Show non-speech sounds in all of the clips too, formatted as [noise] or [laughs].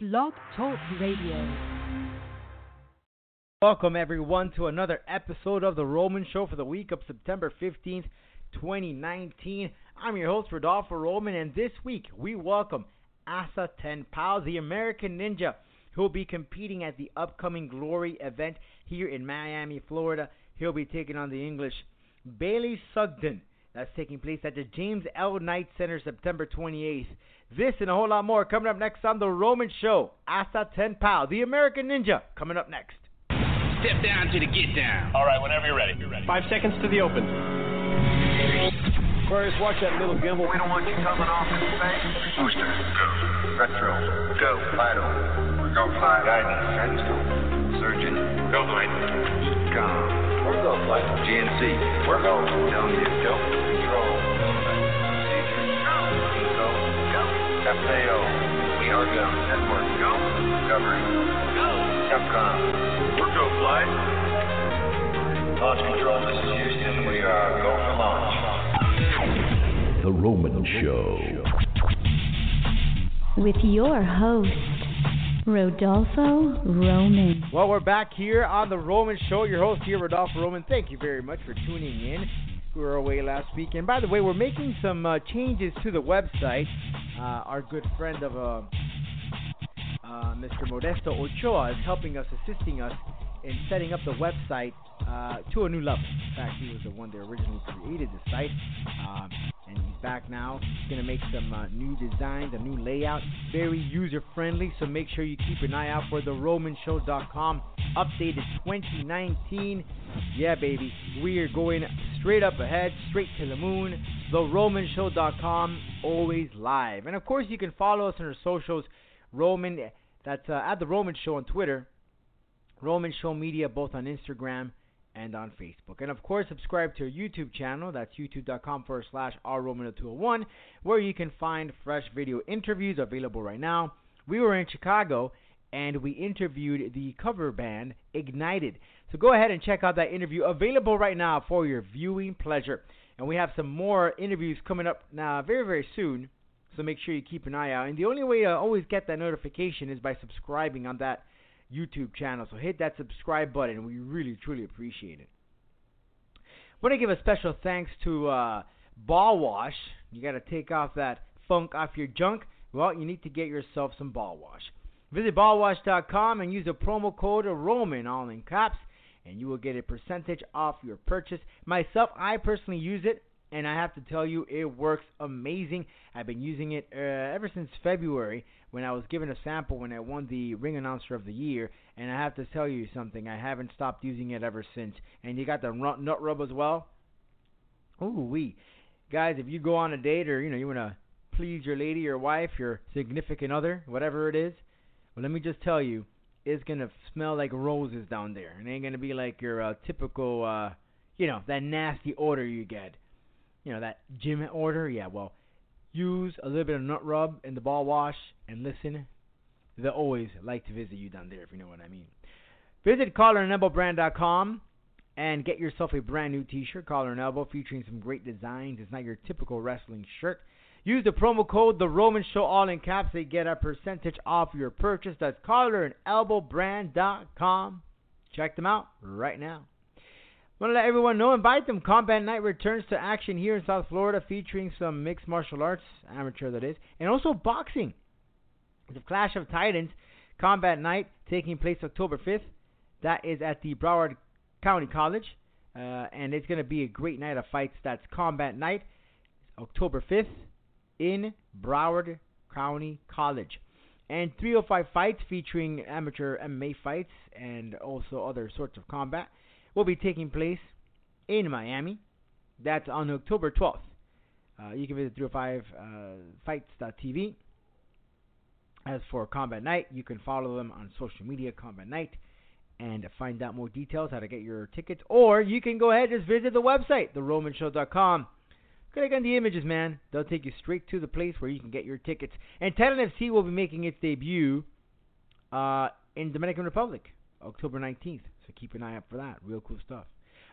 Blog Talk Radio. Welcome, everyone, to another episode of The Roman Show for the week of September 15th, 2019. I'm your host, Rodolfo Roman, and this week we welcome Asa Ten Pow, the American Ninja, who will be competing at the upcoming Glory event here in Miami, Florida. He'll be taking on the English Bailey Sugden. That's taking place at the James L. Knight Center September 28th. This and a whole lot more coming up next on The Roman Show. Asa Ten Pow, the American Ninja, coming up next. Step down to the get down. All right, whenever you're ready. You're ready. Five seconds to the open. Aquarius, watch that little gimbal. We don't want you coming off in space. Booster, go. Retro, Go. Vital, go flight. Guidance. Guidance, Surgeon. go flight. Com. We're go flight. GNC. We're go. Telling you. Go. Control, Procedure. Go. Go. FAO, We are go. network, Go. discovery, Go. Capcom, We're go flight. launch control, this is Houston, we are go for launch. The Roman Show. With your host, Rodolfo Roman. Well, we're back here on The Roman Show. Your host here, Rodolfo Roman. Thank you very much for tuning in. We were away last week. And by the way, we're making some uh, changes to the website. Uh, our good friend of uh, uh, Mr. Modesto Ochoa is helping us, assisting us in setting up the website uh, to a new level. In fact, he was the one that originally created the site, um, and he's back now. He's to make some uh, new designs, a new layout, very user friendly. So make sure you keep an eye out for the RomanShow.com updated 2019. Yeah, baby, we are going straight up ahead, straight to the moon. The RomanShow.com, always live, and of course you can follow us on our socials. Roman, that's uh, at the Roman Show on Twitter. Roman Show Media, both on Instagram and on Facebook. And of course, subscribe to our YouTube channel. That's youtube.com forward slash rroman201, where you can find fresh video interviews available right now. We were in Chicago and we interviewed the cover band Ignited. So go ahead and check out that interview available right now for your viewing pleasure. And we have some more interviews coming up now very, very soon. So make sure you keep an eye out. And the only way to always get that notification is by subscribing on that YouTube channel. So hit that subscribe button. We really, truly appreciate it. I Want to give a special thanks to uh, Ball Wash. You got to take off that funk off your junk. Well, you need to get yourself some Ball Wash. Visit ballwash.com and use the promo code Roman, all in caps, and you will get a percentage off your purchase. Myself, I personally use it, and I have to tell you, it works amazing. I've been using it uh, ever since February when I was given a sample when I won the Ring Announcer of the Year, and I have to tell you something. I haven't stopped using it ever since. And you got the nut rub as well. Ooh wee, guys! If you go on a date or you know you want to please your lady, your wife, your significant other, whatever it is, well, let me just tell you, it's gonna smell like roses down there. It ain't gonna be like your uh, typical, uh, you know, that nasty odor you get. You know that gym order. Yeah, well, use a little bit of nut rub in the ball wash and listen. They'll always like to visit you down there, if you know what I mean. Visit collarandelbowbrand.com and get yourself a brand new t-shirt, Collar and Elbow, featuring some great designs. It's not your typical wrestling shirt. Use the promo code The Roman Show all in caps They get a percentage off your purchase. That's collarandelbowbrand.com. Check them out right now. Want to let everyone know, invite them. Combat Night returns to action here in South Florida, featuring some mixed martial arts, amateur that is, and also boxing. The Clash of Titans Combat Night taking place October 5th. That is at the Broward County College, uh, and it's going to be a great night of fights. That's Combat Night, October 5th, in Broward County College. And 305 fights featuring amateur MMA fights and also other sorts of combat will be taking place in Miami. That's on October 12th. Uh, you can visit 305 uh. As for Combat Night, you can follow them on social media, Combat Night, and find out more details how to get your tickets. Or you can go ahead and just visit the website, theromanshow.com. Click on the images, man. They'll take you straight to the place where you can get your tickets. And Talent FC will be making its debut uh, in Dominican Republic, October 19th. So keep an eye out for that. Real cool stuff.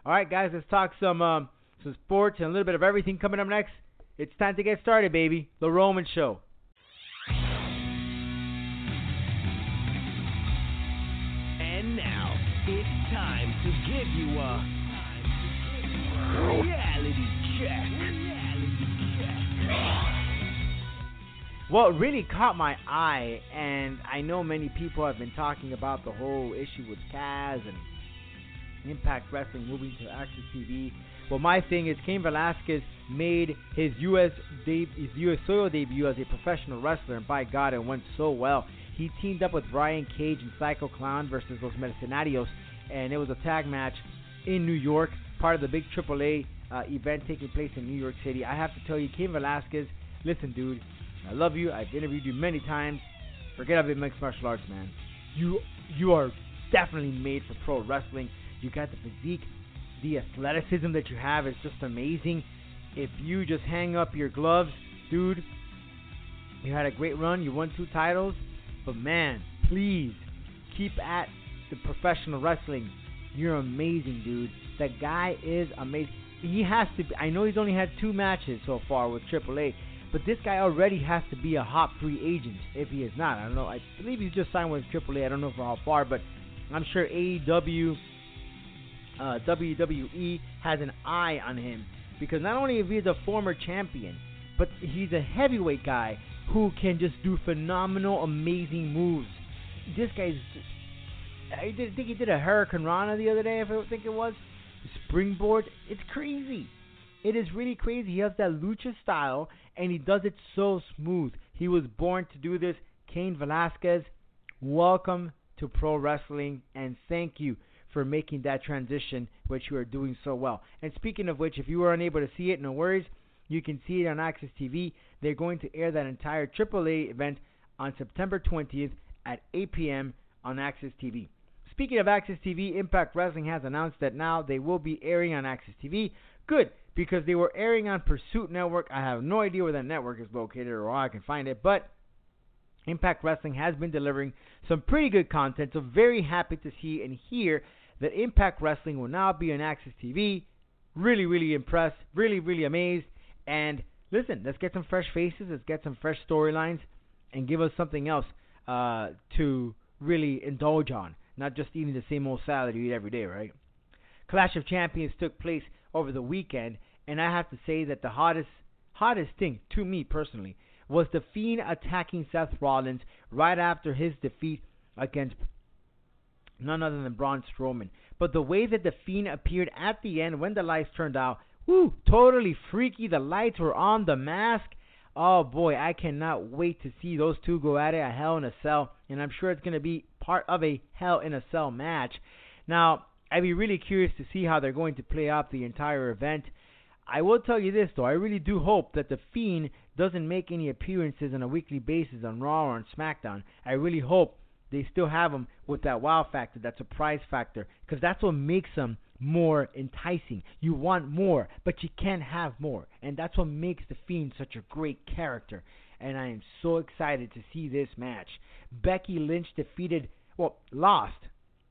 All right, guys, let's talk some um, some sports and a little bit of everything coming up next. It's time to get started, baby. The Roman Show. And now it's time to give you a reality check. What really caught my eye, and I know many people have been talking about the whole issue with Cass and Impact Wrestling moving to AXS TV. Well, my thing is, Cain Velasquez made his U.S. De- his U.S. soil debut as a professional wrestler, and by God, it went so well. He teamed up with Brian Cage and Psycho Clown versus Los Mercenarios, and it was a tag match in New York, part of the big AAA uh, event taking place in New York City. I have to tell you, Cain Velasquez, listen, dude, I love you. I've interviewed you many times. Forget about mixed martial arts, man. You you are definitely made for pro wrestling. You got the physique, the athleticism that you have is just amazing. If you just hang up your gloves, dude, you had a great run. You won two titles, but man, please keep at the professional wrestling. You're amazing, dude. That guy is amazing. He has to. Be, I know he's only had two matches so far with AAA, but this guy already has to be a hot free agent if he is not. I don't know. I believe he's just signed with AAA. I don't know for how far, but I'm sure AEW, uh, WWE has an eye on him because not only is he a former champion, but he's a heavyweight guy who can just do phenomenal, amazing moves. This guy's. I think he did a hurricanrana the other day. If I think it was springboard. It's crazy. It is really crazy. He has that lucha style, and he does it so smooth. He was born to do this. Cain Velasquez, welcome to pro wrestling, and thank you for making that transition, which you are doing so well. And speaking of which, if you were unable to see it, no worries. You can see it on AXS TV. They're going to air that entire AAA event on September 20th at 8 p.m. on AXS TV. Speaking of AXS TV, Impact Wrestling has announced that now they will be airing on AXS TV. Good, because they were airing on Pursuit Network. I have no idea where that network is located or how I can find it, but Impact Wrestling has been delivering some pretty good content. So very happy to see and hear that Impact Wrestling will now be on AXS TV. Really, really impressed. Really, really amazed. And listen, let's get some fresh faces. Let's get some fresh storylines, and give us something else uh, to really indulge on. Not just eating the same old salad you eat every day, right? Clash of Champions took place over the weekend, and I have to say that the hottest hottest thing to me personally was the Fiend attacking Seth Rollins right after his defeat against none other than Braun Strowman. But the way that the Fiend appeared at the end when the lights turned out, whoo, totally freaky. The lights were on the mask. Oh boy, I cannot wait to see those two go at it a Hell in a Cell, and I'm sure it's going to be part of a Hell in a Cell match. Now, I'd be really curious to see how they're going to play out the entire event. I will tell you this though, I really do hope that the Fiend doesn't make any appearances on a weekly basis on Raw or on SmackDown. I really hope they still have him with that wow factor, that surprise factor, because that's what makes them more enticing. You want more, but you can't have more, and that's what makes the Fiend such a great character. And I am so excited to see this match. Becky Lynch defeated, well, lost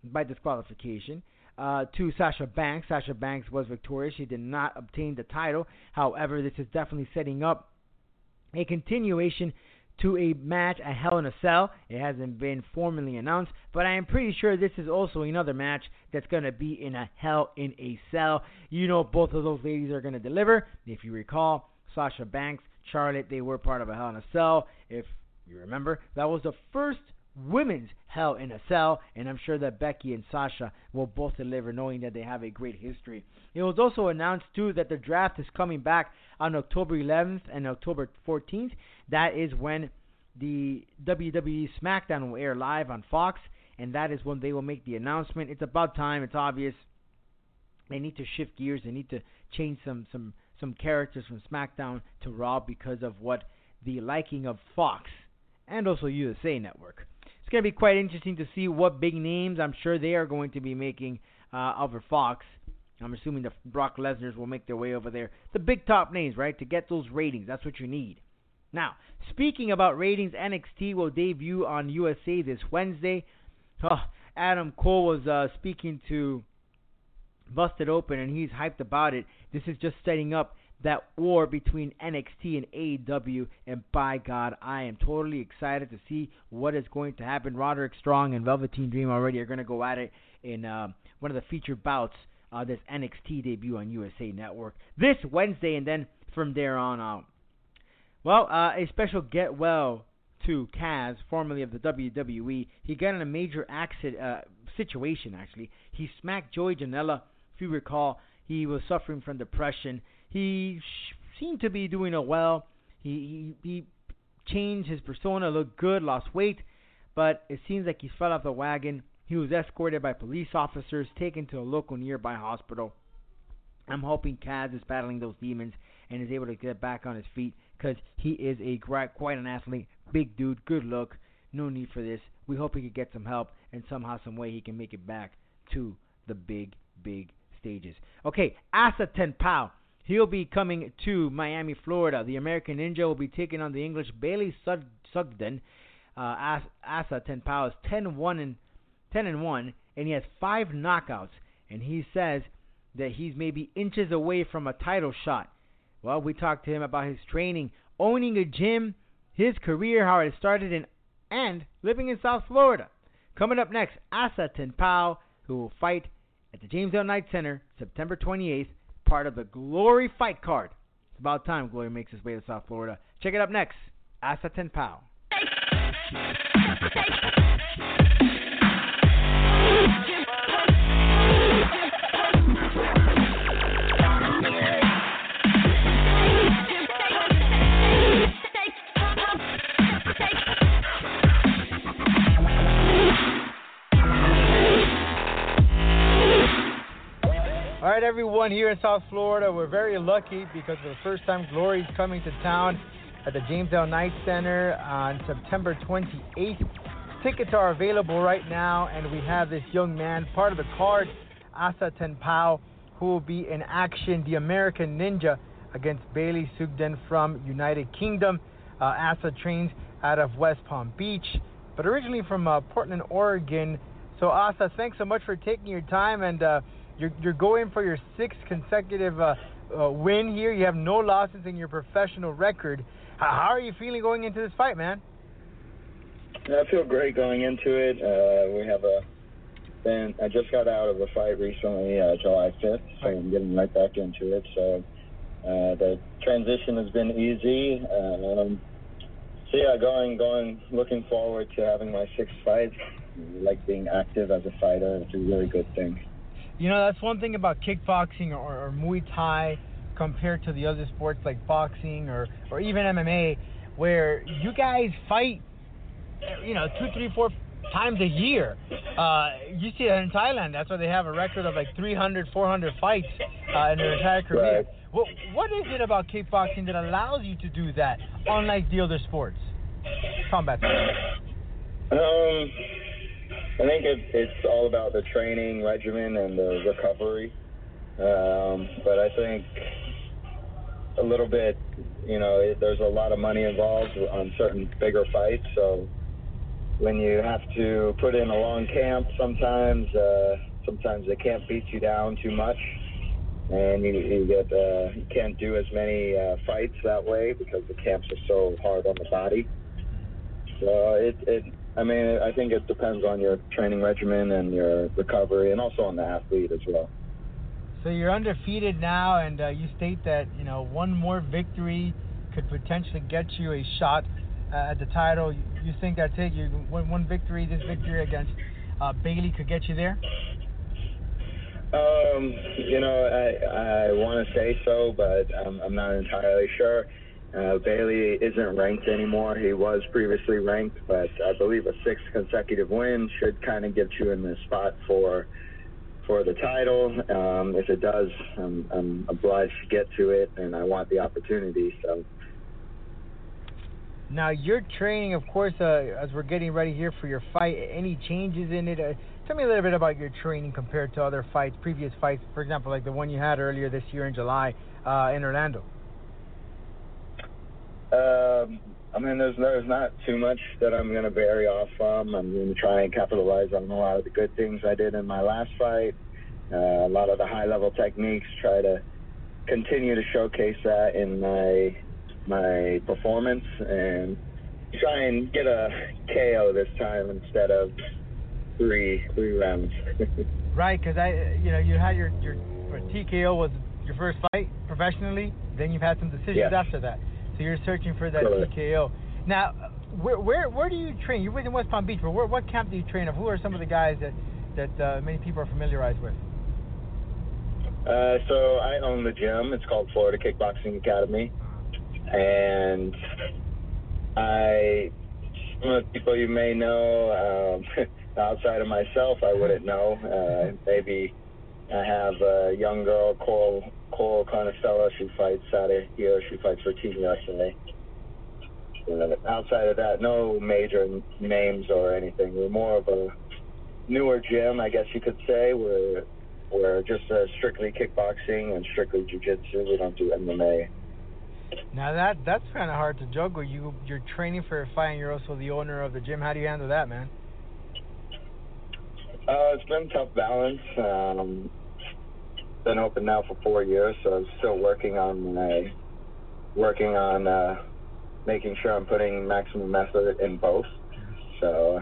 by disqualification uh, to Sasha Banks. Sasha Banks was victorious. She did not obtain the title. However, this is definitely setting up a continuation to a match at Hell in a Cell. It hasn't been formally announced, but I am pretty sure this is also another match that's going to be in a Hell in a Cell. You know, both of those ladies are going to deliver. If you recall, Sasha Banks, Charlotte, they were part of a Hell in a Cell. If you remember, that was the first women's Hell in a Cell, and I'm sure that Becky and Sasha will both deliver, knowing that they have a great history. It was also announced too that the draft is coming back on October 11th and October 14th. That is when the WWE SmackDown will air live on Fox, and that is when they will make the announcement. It's about time. It's obvious. They need to shift gears. They need to change some some some characters from SmackDown to Raw because of what the liking of Fox and also USA Network it's going to be quite interesting to see what big names I'm sure they are going to be making uh, over Fox. I'm assuming the Brock Lesnar's will make their way over there. The big top names, right? To get those ratings, that's what you need. Now, speaking about ratings, NXT will debut on USA this Wednesday. Oh, Adam Cole was uh, speaking to Busted Open, and he's hyped about it. This is just setting up that war between NXT and AEW, and by God, I am totally excited to see what is going to happen. Roderick Strong and Velveteen Dream already are going to go at it in uh, one of the featured bouts uh, this NXT debut on USA Network this Wednesday, and then from there on out. Well, uh, a special get well to Cass, formerly of the WWE. He got in a major accident uh, situation. Actually, he smacked Joey Janela. If you recall, he was suffering from depression. He seemed to be doing it well. He, he he changed his persona, looked good, lost weight, but it seems like he fell off the wagon. He was escorted by police officers, taken to a local nearby hospital. I'm hoping Cass is battling those demons and is able to get back on his feet because he is a quite an athlete, big dude, good look. No need for this. We hope he can get some help and somehow, some way, he can make it back to the big, big stages. Okay, Asa Ten Pow. He'll be coming to Miami, Florida. The American Ninja will be taking on the English Bailey Sugden. Uh, Asa Ten Pow is 10-1 and 10 and 1, and he has five knockouts. And he says that he's maybe inches away from a title shot. Well, we talked to him about his training, owning a gym, his career, how it started, in, and living in South Florida. Coming up next, Asa Ten Pow, who will fight at the James L. Knight Center September 28th, part of the Glory Fight Card. It's about time Glory makes his way to South Florida. Check it up next, Asa Ten Pow. All right, everyone here in South Florida, we're very lucky because for the first time, Glory is coming to town at the James L. Knight Center on September 28th. Tickets are available right now, and we have this young man, part of the card, Asa Ten Pow, who will be in action, the American Ninja, against Bailey Sugden from United Kingdom. Uh, Asa trains out of West Palm Beach, but originally from uh, Portland, Oregon. So, Asa, thanks so much for taking your time and. Uh, you're, you're going for your sixth consecutive uh, uh, win here. You have no losses in your professional record. How, how are you feeling going into this fight, man? I feel great going into it. Uh, we have a been. I just got out of a fight recently, uh, July 5th, so I'm getting right back into it. So uh, the transition has been easy. Um, so yeah, going, going, looking forward to having my sixth fight. Like being active as a fighter. It's a really good thing. You know, that's one thing about kickboxing or, or Muay Thai compared to the other sports like boxing or, or even MMA, where you guys fight, you know, two, three, four times a year. Uh, you see it in Thailand. That's why they have a record of like 300, 400 fights uh, in their entire career. Right. What, what is it about kickboxing that allows you to do that, unlike the other sports? Combat sports. Um, I think it, it's all about the training regimen and the recovery. Um, but I think a little bit, you know, it, there's a lot of money involved on certain bigger fights. So when you have to put in a long camp, sometimes uh, sometimes they can't beat you down too much, and you, you get uh, you can't do as many uh, fights that way because the camps are so hard on the body. So it it I mean, I think it depends on your training regimen and your recovery, and also on the athlete as well. So you're undefeated now, and uh, you state that you know one more victory could potentially get you a shot uh, at the title. You think that's it? You one, one victory, this victory against uh, Bailey could get you there? Um, you know, I I want to say so, but I'm, I'm not entirely sure. Uh, Bailey isn't ranked anymore. He was previously ranked, but I believe a sixth consecutive win should kind of get you in the spot for for the title. Um, if it does, I'm, I'm obliged to get to it, and I want the opportunity. So. Now your training, of course, uh, as we're getting ready here for your fight. Any changes in it? Uh, tell me a little bit about your training compared to other fights, previous fights. For example, like the one you had earlier this year in July uh, in Orlando. Um, I mean, there's there's not too much that I'm going to vary off from. I'm going to try and capitalize on a lot of the good things I did in my last fight. Uh, a lot of the high level techniques. Try to continue to showcase that in my my performance and try and get a KO this time instead of three three rounds. [laughs] Right, because I, you know, you had your your TKO was your first fight professionally. Then you've had some decisions Yes. after that. So you're searching for that Correct. TKO. Now, where where where do you train? You're in West Palm Beach, but where, what camp do you train? Of who are some of the guys that that uh, many people are familiarized with? Uh, so I own the gym. It's called Florida Kickboxing Academy, and I some of the people you may know um, [laughs] outside of myself, I wouldn't know. Uh, maybe I have a young girl, Coral Coral Conestella. She fights out of here. She fights for Team USA. Uh, outside of that, no major names or anything. We're more of a newer gym, I guess you could say. We're we're just uh, strictly kickboxing and strictly jiu-jitsu. We don't do MMA. Now that that's kind of hard to juggle. You you're training for a fight, and you're also the owner of the gym. How do you handle that, man? Uh, it's been tough balance. Um, been open now for four years, so I'm still working on my working on uh, making sure I'm putting maximum effort in both. So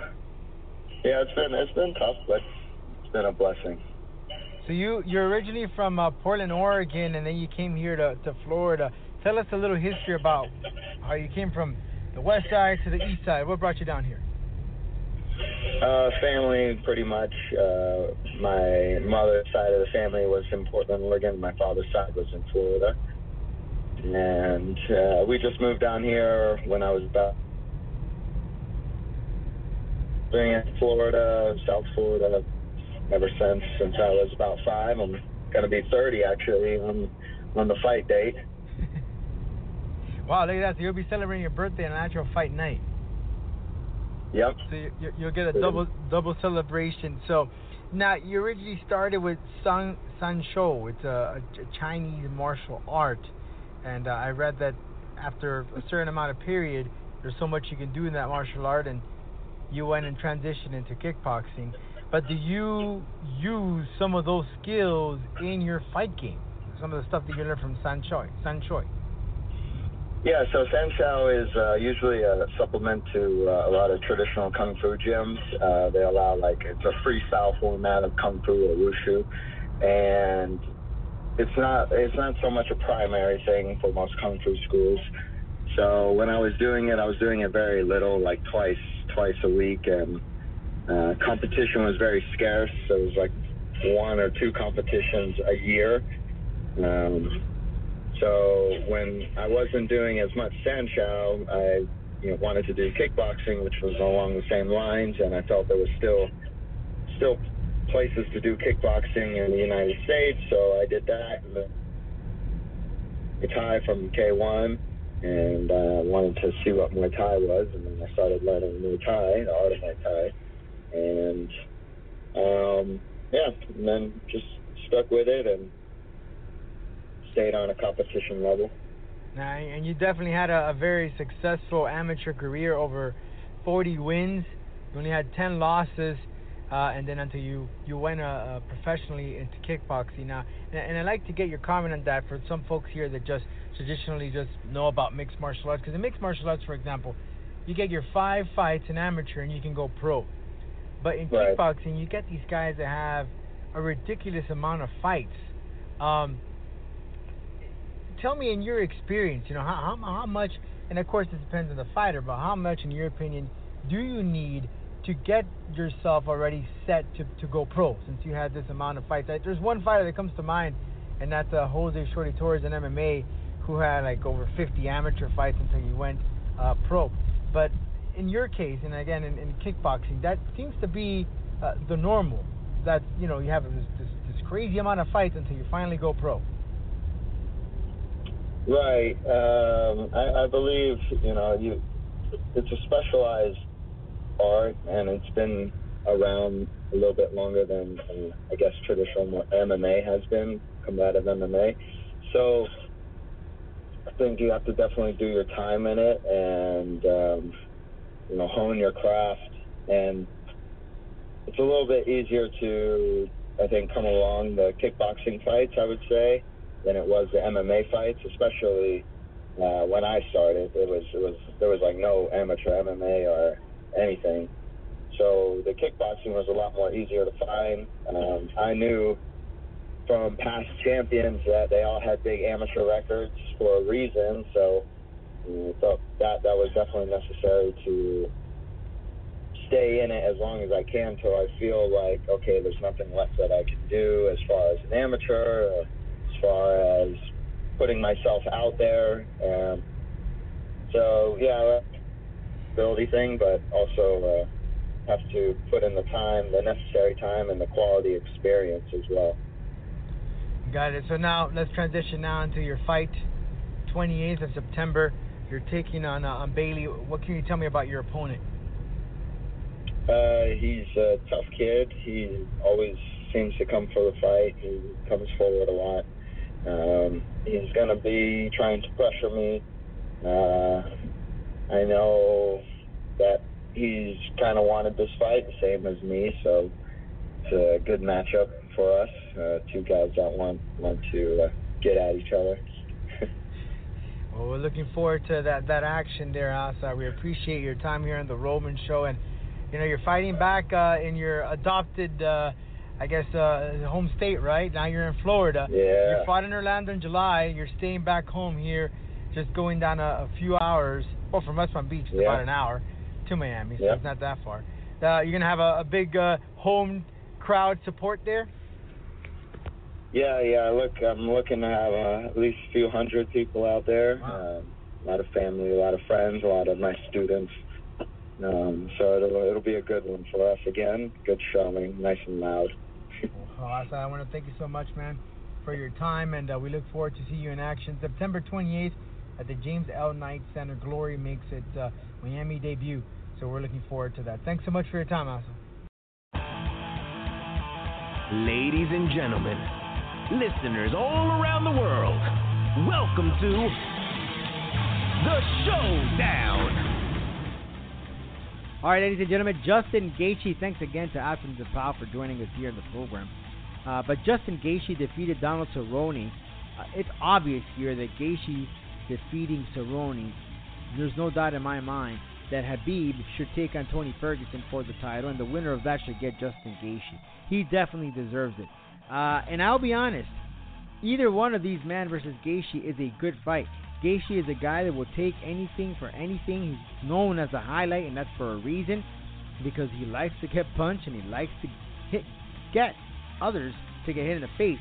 yeah, it's been it's been tough, but it's been a blessing. So you you're originally from uh, Portland, Oregon, and then you came here to to Florida. Tell us a little history about how you came from the west side to the east side. What brought you down here? Uh, family, pretty much. Uh, my mother's side of the family was in Portland, Oregon. My father's side was in Florida. And uh, we just moved down here when I was about living in Florida, South Florida, ever since since I was about five. I'm gonna be 30 actually on on the fight date. [laughs] Wow, look at that. So you'll be celebrating your birthday on an actual fight night. Yep. So you, you, you'll get a double double celebration. So now you originally started with San San Shou. It's a, a Chinese martial art, and uh, I read that after a certain amount of period, there's so much you can do in that martial art, and you went and transitioned into kickboxing. But do you use some of those skills in your fight game? Some of the stuff that you learned from San Choi, San Choi. Yeah, so Sanshou is uh, usually a supplement to uh, a lot of traditional kung fu gyms. Uh, they allow like it's a freestyle format of kung fu or wushu, and it's not it's not so much a primary thing for most kung fu schools. So when I was doing it, I was doing it very little, like twice twice a week, and uh, competition was very scarce. So it was like one or two competitions a year. Um, so when I wasn't doing as much Sanshou, I you know wanted to do kickboxing, which was along the same lines, and I felt there was still still places to do kickboxing in the United States, so I did that. Muay Thai from K1, and uh, wanted to see what Muay Thai was, and then I started learning Muay Thai, the art of Muay Thai, and um, yeah, and then just stuck with it and stayed on a competition level. Now, and you definitely had a, a very successful amateur career, over 40 wins. You only had 10 losses, uh, and then until you you went uh, uh, professionally into kickboxing. Now, and, and I'd like to get your comment on that for some folks here that just traditionally just know about mixed martial arts. Because in mixed martial arts, for example, you get your five fights in amateur and you can go pro. But in Right. kickboxing, you get these guys that have a ridiculous amount of fights. Um, tell me in your experience, you know, how, how, how much, and of course it depends on the fighter, but how much, in your opinion, do you need to get yourself already set to, to go pro since you had this amount of fights? There's one fighter that comes to mind, and that's uh, Jose Shorty Torres in MMA, who had like over 50 amateur fights until he went uh, pro. But in your case, and again in, in kickboxing, that seems to be uh, the normal. That you know you have this, this this crazy amount of fights until you finally go pro. Right. Um, I, I believe you know you. It's a specialized art, and it's been around a little bit longer than I guess traditional MMA has been, combative MMA. So I think you have to definitely do your time in it, and um, you know hone your craft. And it's a little bit easier to I think come along the kickboxing fights. I would say than it was the MMA fights, especially uh, when I started. It was it was there was like no amateur MMA or anything. So the kickboxing was a lot more easier to find. Um, I knew from past champions that they all had big amateur records for a reason. So I thought that that was definitely necessary to stay in it as long as I can till I feel like okay, there's nothing left that I can do as far as an amateur, as far as putting myself out there. Um, so yeah, ability thing, but also uh, have to put in the time, the necessary time, and the quality experience as well. Got it. So now let's transition now into your fight, 28th of September. You're taking on uh, on Bailey. What can you tell me about your opponent? Uh, he's a tough kid. He always seems to come for the fight. He comes forward a lot. Um, he's going to be trying to pressure me. Uh, I know that he's kind of wanted this fight, the same as me, so it's a good matchup for us. Uh, two guys that want want to uh, get at each other. [laughs] well, we're looking forward to that that action there, Asa. We appreciate your time here on the Roman Show, and you know you're fighting back uh, in your adopted. I guess uh, home state, right? Now you're in Florida. Yeah. You fought in Orlando in July. You're staying back home here, just going down a, a few hours. Well, from West Palm Beach, it's Yeah. about an hour to Miami, so Yeah. it's not that far. Uh, you're gonna have a, a big uh, home crowd support there. Yeah, yeah. Look, I'm looking to have uh, at least a few hundred people out there. Wow. Um, a lot of family, a lot of friends, a lot of my students. Um, so it'll it'll be a good one for us again. Good showing, nice and loud. Well, Asa, I want to thank you so much, man, for your time, and uh, we look forward to see you in action September 28th at the James L. Knight Center. Glory makes its uh, Miami debut, so we're looking forward to that. Thanks so much for your time, Asa. Ladies and gentlemen, listeners all around the world, welcome to the Showdown. All right, ladies and gentlemen, Justin Gaethje. Thanks again to Athens and for joining us here in the program. Uh, but Justin Gaethje defeated Donald Cerrone. Uh, it's obvious here that Gaethje defeating Cerrone, there's no doubt in my mind that Khabib should take on Tony Ferguson for the title, and the winner of that should get Justin Gaethje. He definitely deserves it. Uh, and I'll be honest, either one of these man versus Gaethje is a good fight. Gaethje is a guy that will take anything for anything. He's known as a highlight, and that's for a reason, because he likes to get punched and he likes to hit, get others to get hit in the face.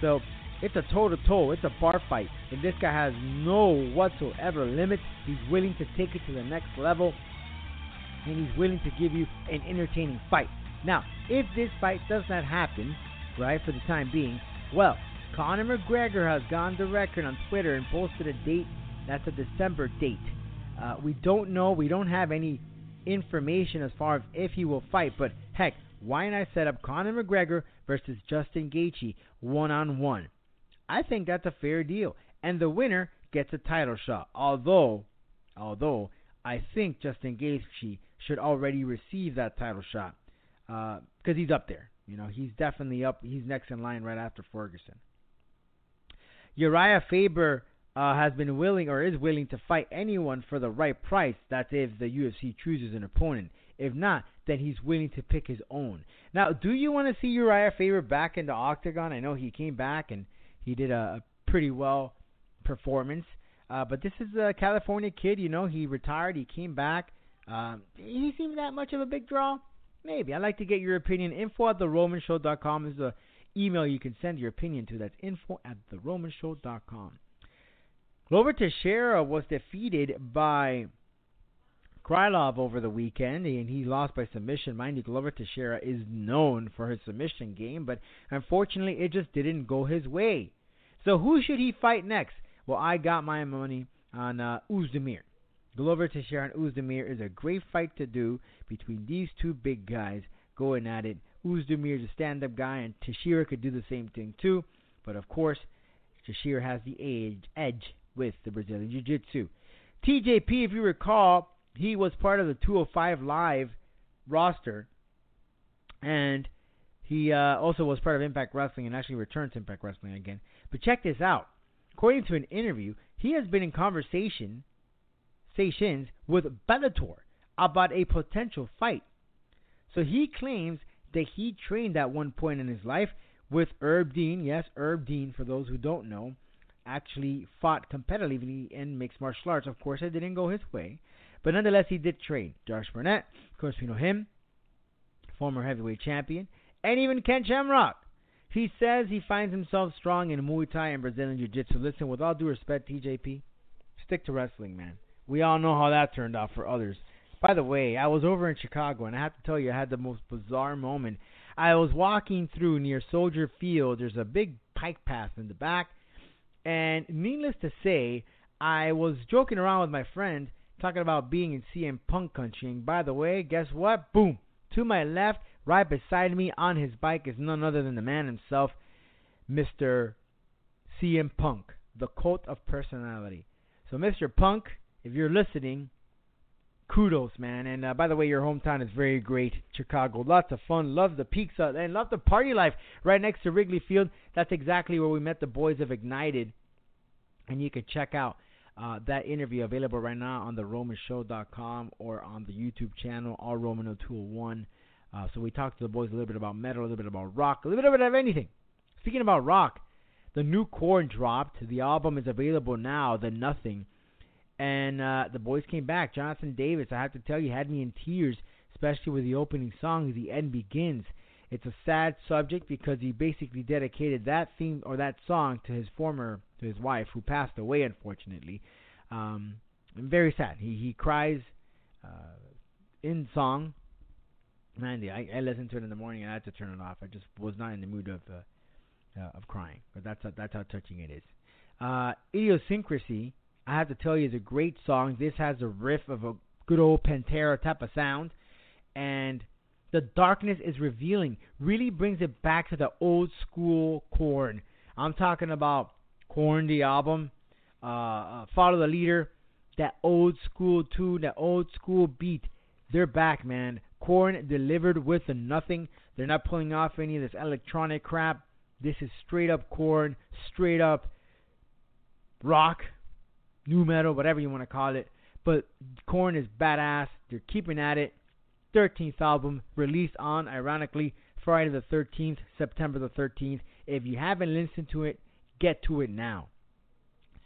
So it's a toe to toe. It's a bar fight, and this guy has no whatsoever limits. He's willing to take it to the next level, and he's willing to give you an entertaining fight. Now, if this fight does not happen, right, for the time being, well, Conor McGregor has gone to record on Twitter and posted a date. That's a December date. Uh, we don't know. We don't have any information as far as if he will fight. But heck, why not set up Conor McGregor versus Justin Gaethje one on one? I think that's a fair deal, and the winner gets a title shot. Although, although I think Justin Gaethje should already receive that title shot because he's up there. You know, he's definitely up. He's next in line right after Ferguson. Urijah Faber uh, has been willing or is willing to fight anyone for the right price. That's if the UFC chooses an opponent. If not, then he's willing to pick his own. Now, do you want to see Urijah Faber back in the octagon? I know he came back and he did a, pretty well performance. Uh, but this is a California kid, you know. He retired, he came back. Um, he seemed that much of a big draw. Maybe. I'd like to get your opinion. Info at theromanshow.com is the email you can send your opinion to. That's info at theromanshow.com. Glover Teixeira was defeated by Krylov over the weekend, and he lost by submission. Mind you, Glover Teixeira is known for his submission game, but unfortunately, it just didn't go his way. So who should he fight next? Well, I got my money on uh, Oezdemir. Glover Teixeira and Oezdemir is a great fight to do between these two big guys going at it. Oezdemir is a stand-up guy, and Teixeira could do the same thing too. But of course, Teixeira has the edge, edge with the Brazilian Jiu-Jitsu. TJP, if you recall, he was part of the 205 Live roster, and he uh, also was part of Impact Wrestling and actually returned to Impact Wrestling again. But check this out. According to an interview, he has been in conversation stations with Bellator about a potential fight. So he claims that he trained at one point in his life with Herb Dean. Yes, Herb Dean, for those who don't know, actually fought competitively in mixed martial arts. Of course, it didn't go his way, but nonetheless, he did train. Josh Barnett, of course, we know him, former heavyweight champion, and even Ken Shamrock. He says he finds himself strong in Muay Thai and Brazilian Jiu Jitsu. Listen, with all due respect, TJP, stick to wrestling, man. We all know how that turned out for others. By the way, I was over in Chicago, and I have to tell you, I had the most bizarre moment. I was walking through near Soldier Field. There's a big pike path in the back, and needless to say, I was joking around with my friend, talking about being in CM Punk country. And by the way, guess what? Boom! To my left, right beside me on his bike is none other than the man himself, Mr. CM Punk, the cult of personality. So, Mr. Punk, if you're listening, kudos, man. And uh, by the way, your hometown is very great, Chicago. Lots of fun. Love the pizza and love the party life right next to Wrigley Field. That's exactly where we met the boys of Ignited. And you can check out uh, that interview available right now on the RomanShow.com or on the YouTube channel, All Roman 201. Uh, so we talked to the boys a little bit about metal, a little bit about rock, a little bit of anything. Speaking about rock, the new Korn dropped. The album is available now, The Nothing. And uh, the boys came back. Jonathan Davis, I have to tell you, had me in tears, especially with the opening song, The End Begins. It's a sad subject because he basically dedicated that theme or that song to his former, to his wife, who passed away, unfortunately. Um, very sad. He he cries uh, in song. Mandy, I, I listened to it in the morning and I had to turn it off. I just was not in the mood of uh, uh, of crying, but that's how, that's how touching it is. Uh, Idiosyncrasy I have to tell you, it's a great song. This has a riff of a good old Pantera type of sound, and the darkness is revealing. Really brings it back to the old school Korn. I'm talking about Korn, the album, uh, uh, Follow the Leader, that old school tune, that old school beat. They're back, man. Korn delivered with the nothing. They're not pulling off any of this electronic crap. This is straight up Korn, straight up rock, nu metal, whatever you want to call it. But Korn is badass. They're keeping at it. 13th album released on, ironically, Friday the 13th, September the 13th. If you haven't listened to it, get to it now.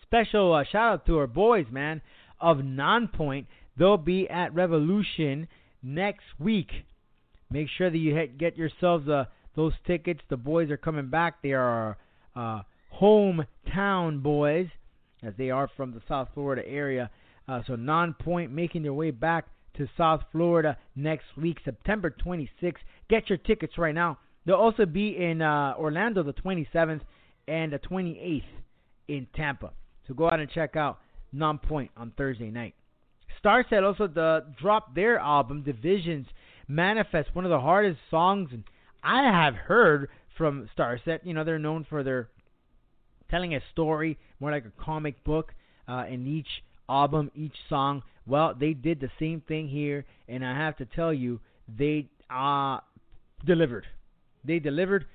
Special uh, shout out to our boys, man, of Nonpoint. They'll be at Revolution next week. Make sure that you get yourselves uh, those tickets. The boys are coming back. They are uh, hometown boys as they are from the South Florida area. Uh, so Nonpoint making their way back to South Florida next week, September 26th. Get your tickets right now. They'll also be in uh, Orlando the 27th and the 28th in Tampa. So go out and check out Nonpoint on Thursday night. Starset also the, dropped their album Divisions Manifest, one of the hardest songs I have heard from Starset. You know they're known for their telling a story, more like a comic book uh, in each album, each song. Well, they did the same thing here, and I have to tell you, they uh, delivered. They delivered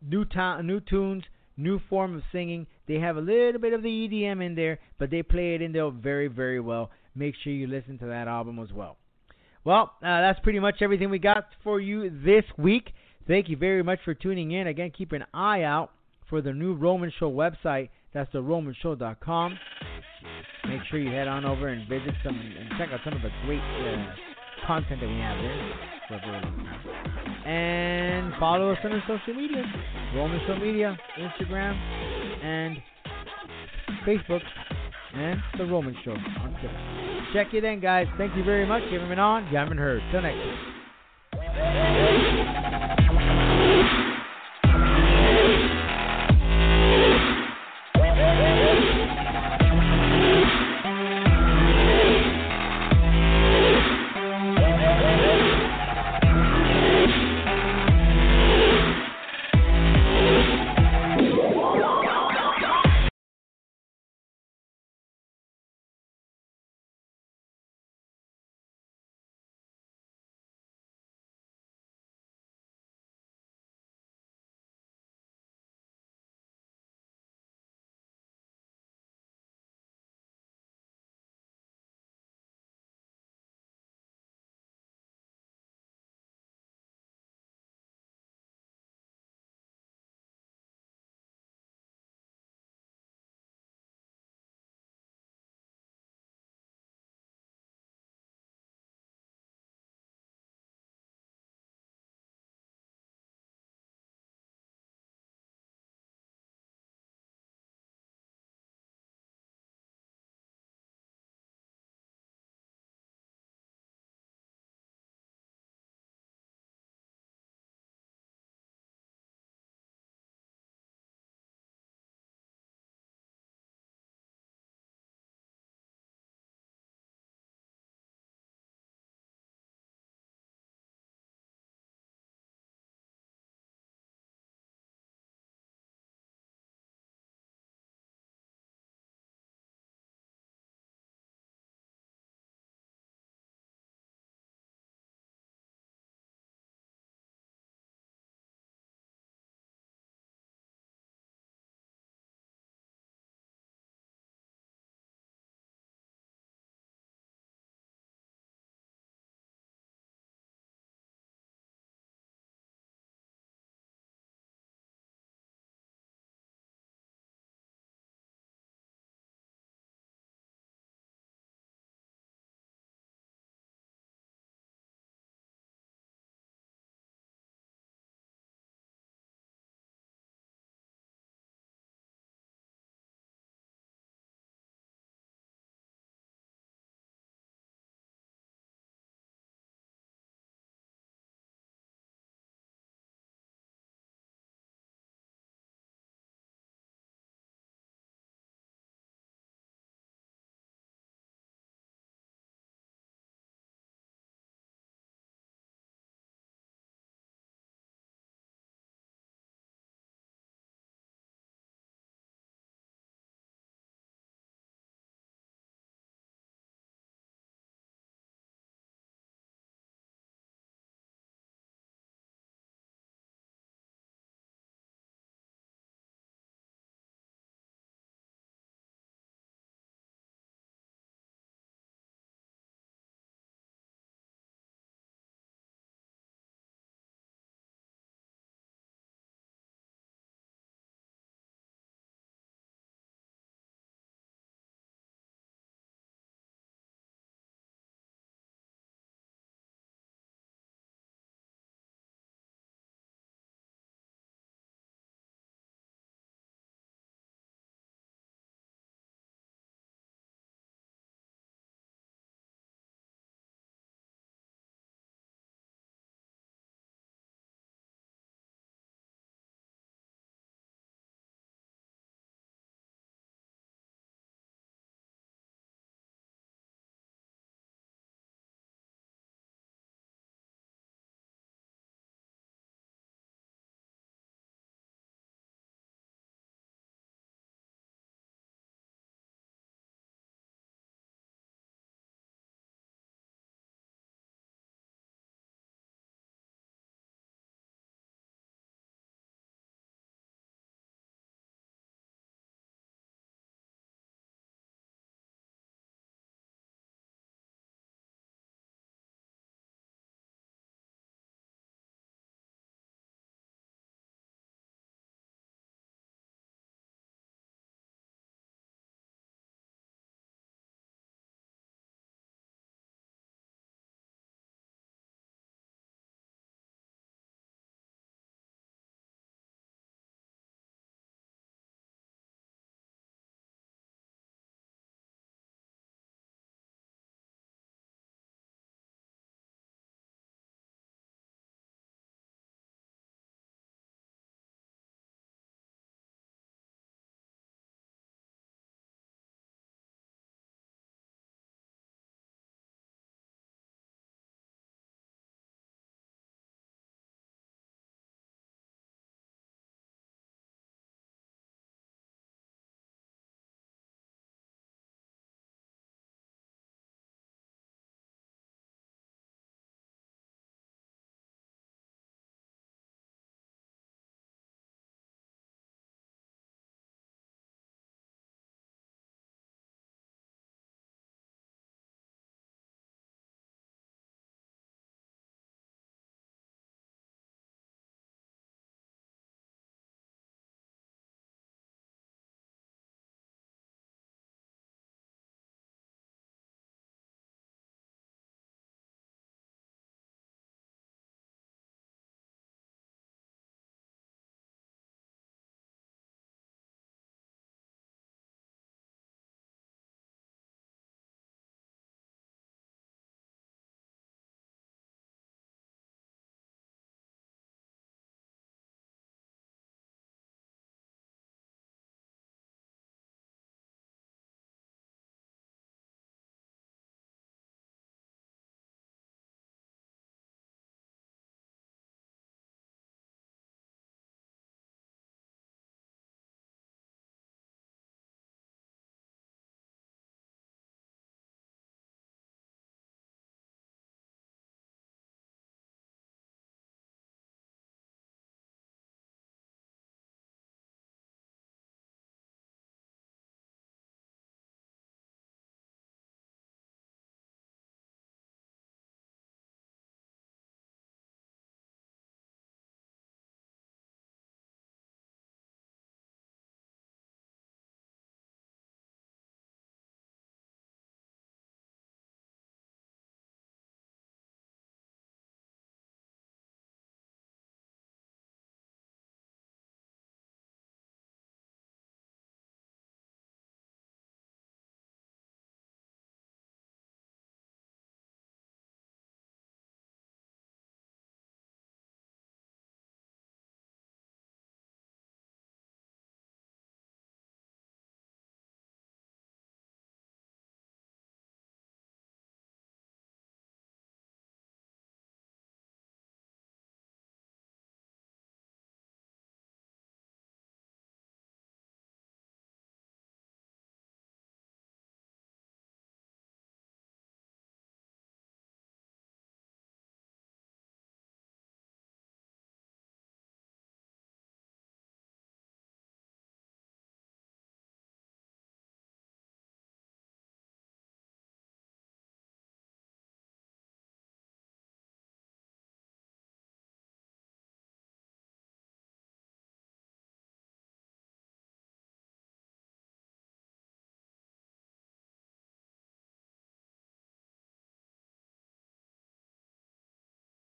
new ta- new tunes, new form of singing. They have a little bit of the EDM in there, but they play it in there very, very well. Make sure you listen to that album as well. Well, uh, that's pretty much everything we got for you this week. Thank you very much for tuning in. Again, keep an eye out for the new Roman Show website. That's the romanshow.com. Make sure you head on over and visit some and check out some of the great uh, content that we have there. And follow us on our social media Roman Show Media, Instagram, and Facebook, and The Roman Show on Twitter. Check it in, guys. Thank you very much. You haven't on, you haven't heard. Till next week.